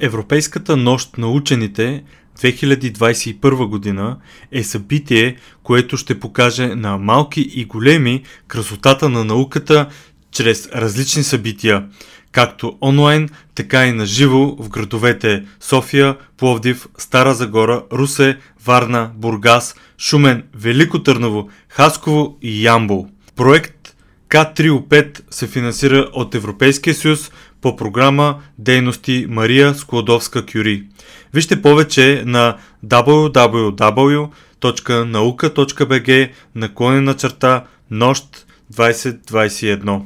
Европейската нощ на учените 2021 година е събитие, което ще покаже на малки и големи красотата на науката чрез различни събития, както онлайн, така и на живо в градовете София, Пловдив, Стара Загора, Русе, Варна, Бургас, Шумен, Велико Търново, Хасково и Ямбол. Проект К3O5 се финансира от Европейския съюз по програма Дейности Мария Складовска-Кюри. Вижте повече на www.nauka.bg наклонена черта нощ 2021.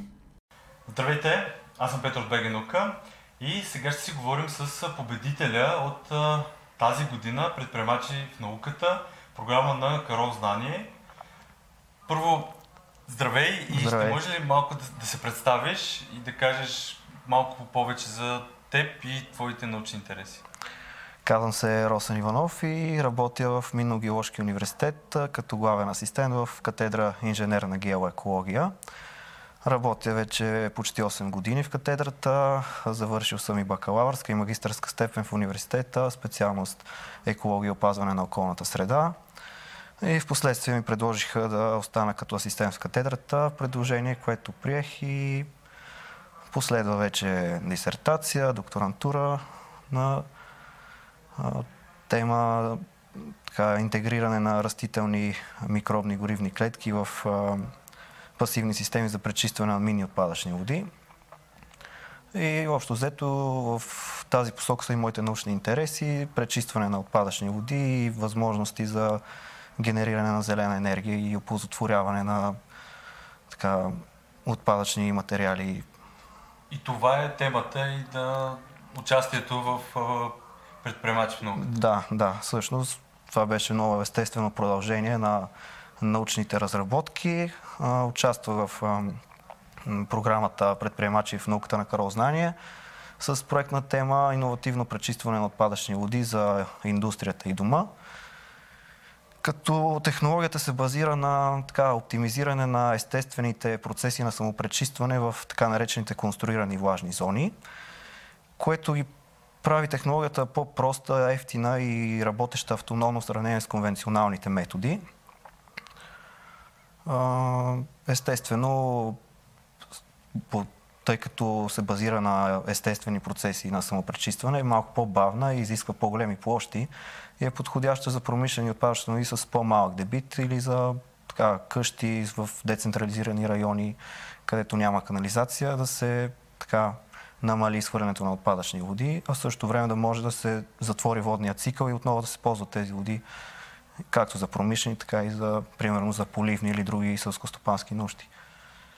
Здравейте, аз съм Петър Бегенука и сега ще си говорим с победителя от тази година предприемачи в науката, програма на Карол Знание. Първо, здравей и Здравей. ще може ли малко да, да се представиш и да кажеш малко повече за теб и твоите научни интереси? Казвам се Росен Иванов и работя в Минно-геоложки университет като главен асистент в катедра инженерна геоекология. Работя вече почти 8 години в катедрата. Завършил съм и бакалавърска и магистърска степен в университета, специалност екология и опазване на околната среда. И в последствие ми предложиха да остана като асистент в катедрата, предложение, което приех и последва вече дисертация, докторантура на а, тема така, интегриране на растителни микробни горивни клетки в а, пасивни системи за пречистване на минни отпадъчни води. И общо взето в тази посока са и моите научни интереси, пречистване на отпадъчни води и възможности за генериране на зелена енергия и оползотворяване на така, отпадъчни материали. И това е темата и да участието в а, предприемачи в науката. Да, да, всъщност това беше много естествено продължение на научните разработки. А, Участвах в програмата Предприемачи в науката на Карол Знание с проектна тема Иновативно пречистване на отпадъчни води за индустрията и дома. Като технологията се базира на така, оптимизиране на естествените процеси на самопречистване в така наречените конструирани влажни зони, което ги прави технологията по-проста, ефтина и работеща автономно в сравнение с конвенционалните методи. Естествено, тъй като се базира на естествени процеси на самопречистване, е малко по-бавна и изисква по-големи площи и е подходяща за промишлени отпадъчни води с по-малък дебит или за така, къщи в децентрализирани райони, където няма канализация, да се така, намали изхвърлянето на отпадъчни води, а в същото време да може да се затвори водния цикъл и отново да се ползват тези води както за промишлени, така и за, примерно, за поливни или други сълскостопански нужди.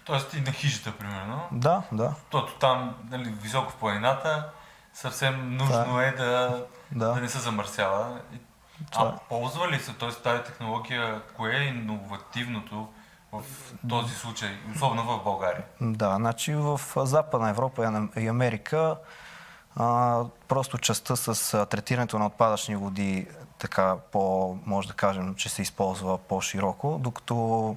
Тоест и на хижата, примерно. Да, да, Тото там, нали, високо в планината, съвсем нужно е да, да. да. не се замърсява. Това А ползва ли се, т.е. тази технология, кое е иновативното в този случай, особено в България? Да, значи в Западна Европа и Ам- и Америка а, просто частта с третирането на отпадъчни води така по, може да кажем, че се използва по-широко, докато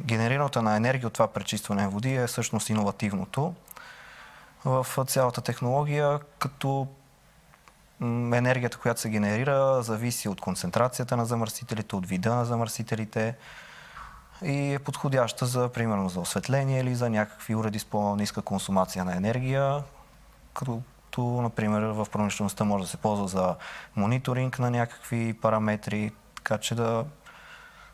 генерирането на енергия от това пречистване на води е всъщност иновативното в цялата технология, като енергията, която се генерира, зависи от концентрацията на замърсителите, от вида на замърсителите и е подходяща за, примерно, за осветление или за някакви уреди с по-ниска консумация на енергия, като, например, в промишлеността може да се ползва за мониторинг на някакви параметри, така че да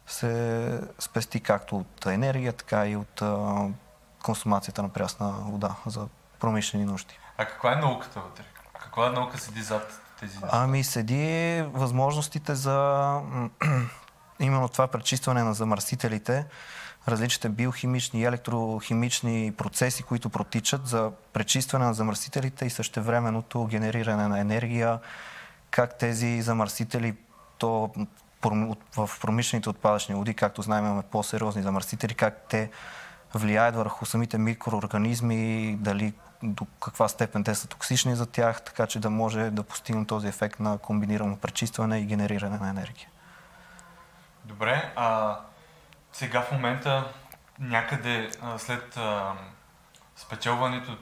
се спести както от енергия, така и от а, консумацията на прясна вода за промишлени нужди. А каква е науката вътре? Каква наука седи зад тези неща? Ами седи възможностите за именно това пречистване на замърсителите, различните биохимични и електрохимични процеси, които протичат за пречистване на замърсителите и същевременното генериране на енергия, как тези замърсители, то в промишлените отпадъчни води, както знаем, имаме по-сериозни замърсители, как те влияят върху самите микроорганизми, дали до каква степен те са токсични за тях, така че да може да постигнем този ефект на комбинирано пречистване и генериране на енергия. Добре, а сега в момента някъде след а, спечелването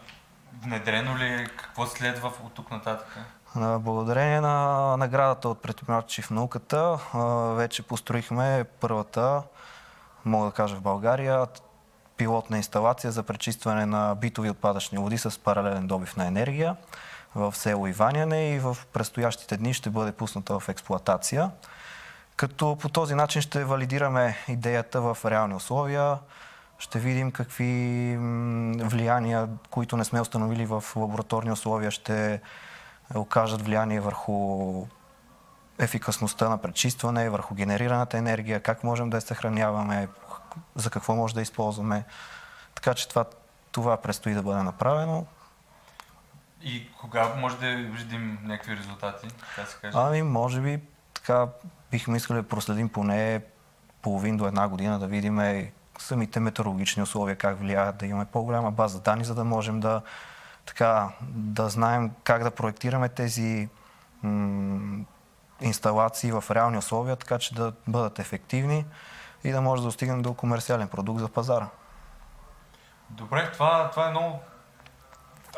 внедрено ли е какво следва от тук нататък? Благодарение на наградата от предприемачи в науката, вече построихме първата, мога да кажа в България, пилотна инсталация за пречистване на битови отпадъчни води с паралелен добив на енергия в село Иваняне и в предстоящите дни ще бъде пусната в експлоатация. Като по този начин ще валидираме идеята в реални условия, ще видим какви влияния, които не сме установили в лабораторни условия, ще окажат влияние върху ефикасността на пречистване, върху генерираната енергия, как можем да я съхраняваме, за какво може да използваме. Така че това, това предстои да бъде направено. И кога може да видим някакви резултати? Така се каже? Ами, може би така бихме искали да проследим поне половин до една година, да видим самите метеорологични условия, как влияят, да имаме по-голяма база данни, за да можем да, така, да знаем как да проектираме тези м- инсталации в реални условия, така че да бъдат ефективни и да може да достигнем до комерциален продукт за пазара. Добре, това, това е много...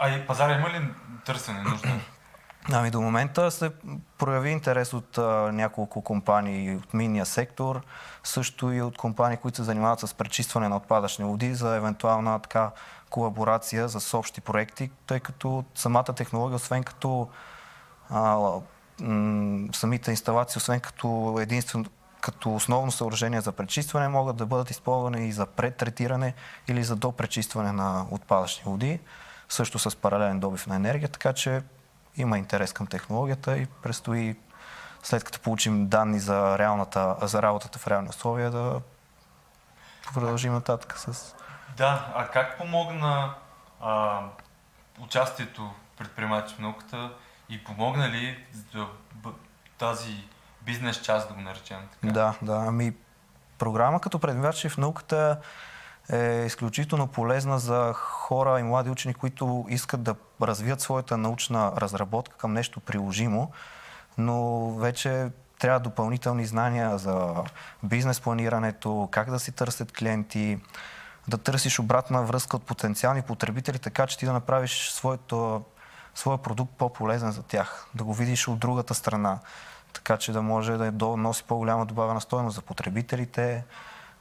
А и пазара има ли търсене, нужда? Ами до момента се прояви интерес от а, няколко компании от минния сектор, също и от компании, които се занимават с пречистване на отпадъчни води за евентуална така колаборация с общи проекти, тъй като самата технология, освен като а, м- самите инсталации, освен като единствено като основно съоръжение за пречистване, могат да бъдат използвани и за предтретиране или за допречистване на отпадъчни води, също с паралелен добив на енергия, така че има интерес към технологията и предстои след като получим данни за, реалната, за работата в реални условия да продължим нататък с... Да, а как помогна а, участието предприемачи в науката и помогна ли тази бизнес част, да го наречем така? Да, да. Ами, програма като предприемачи в науката е изключително полезна за хора и млади учени, които искат да развият своята научна разработка към нещо приложимо, но вече трябва допълнителни знания за бизнес планирането, как да си търсят клиенти, да търсиш обратна връзка от потенциални потребители, така че ти да направиш своето, своя продукт по-полезен за тях, да го видиш от другата страна, така че да може да носи по-голяма добавена стоеност за потребителите,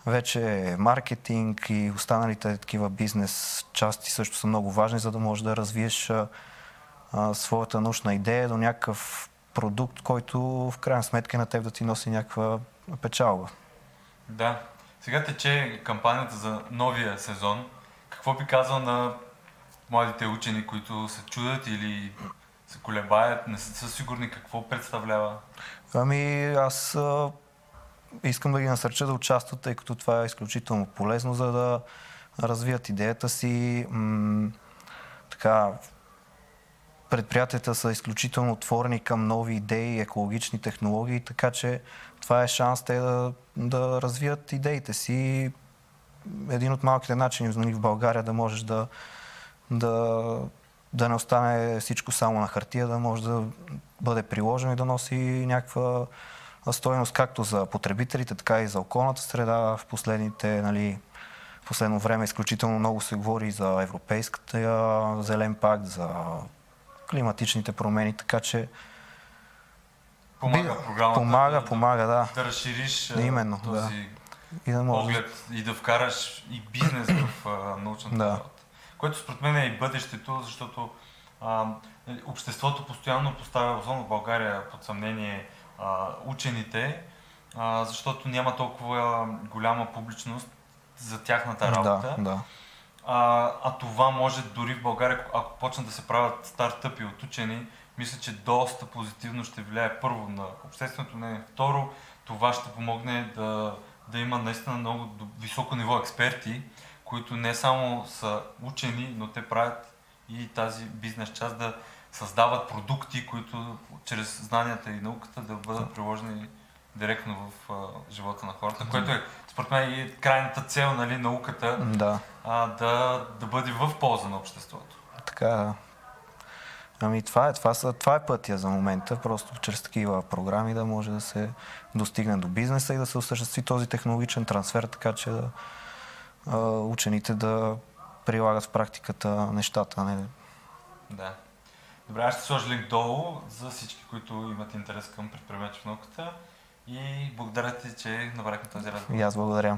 вече маркетинг и останалите такива бизнес части също са много важни, за да можеш да развиеш а, своята научна идея до някакъв продукт, който в крайна сметка на теб да ти носи някаква печалба. Да. Сега тече кампанията за новия сезон. Какво би казал на младите учени, които се чудят или се колебаят, не са сигурни какво представлява? Ами аз искам да ги насърча да участват, тъй като това е изключително полезно, за да развият идеята си. М- така, предприятията са изключително отворени към нови идеи, екологични технологии, така че това е шанс те да, да развият идеите си. Един от малките начини в България да можеш да, да, да не остане всичко само на хартия, да може да бъде приложено и да носи някаква стойност както за потребителите, така и за околната среда. В последните, нали, в последно време изключително много се говори за Европейската зелен пакт, за климатичните промени, така че Помага програмата. Помага, да, помага, да. Да разшириш Именно, този да. И да може... поглед и да вкараш и бизнес в а, научната Да. работа. Което според мен е и бъдещето, защото а, обществото постоянно поставя, особено в България, под съмнение а, учените, а, защото няма толкова голяма публичност за тяхната работа. Да, да. А, а това може дори в България, ако почнат да се правят стартъпи от учени, мисля, че доста позитивно ще влияе първо на общественото мнение. Второ, това ще помогне да, да има наистина много високо ниво експерти, които не само са учени, но те правят и тази бизнес част да създават продукти, които чрез знанията и науката да бъдат приложени директно в а, живота на хората, което е според мен и крайната цел, нали, науката, Да, а, да, да бъде в полза на обществото. така. Ами това е, това, са, това е пътя за момента, просто чрез такива програми да може да се достигне до бизнеса и да се осъществи този технологичен трансфер, така че да, а, учените да прилагат в практиката нещата. а Не, Да. Добре, аз ще сложа линк долу за всички, които имат интерес към предприемачи в науката. И благодаря ти, че набрахме този разговор. И аз благодаря.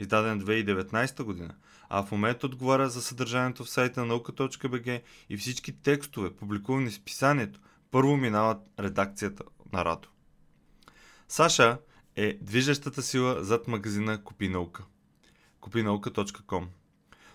издаден 2019 година, а в момента отговаря за съдържанието в сайта наука.бг и всички текстове, публикувани в писанието, първо минават редакцията на Радо. Саша е движещата сила зад магазина Купи наука. Купинаука.com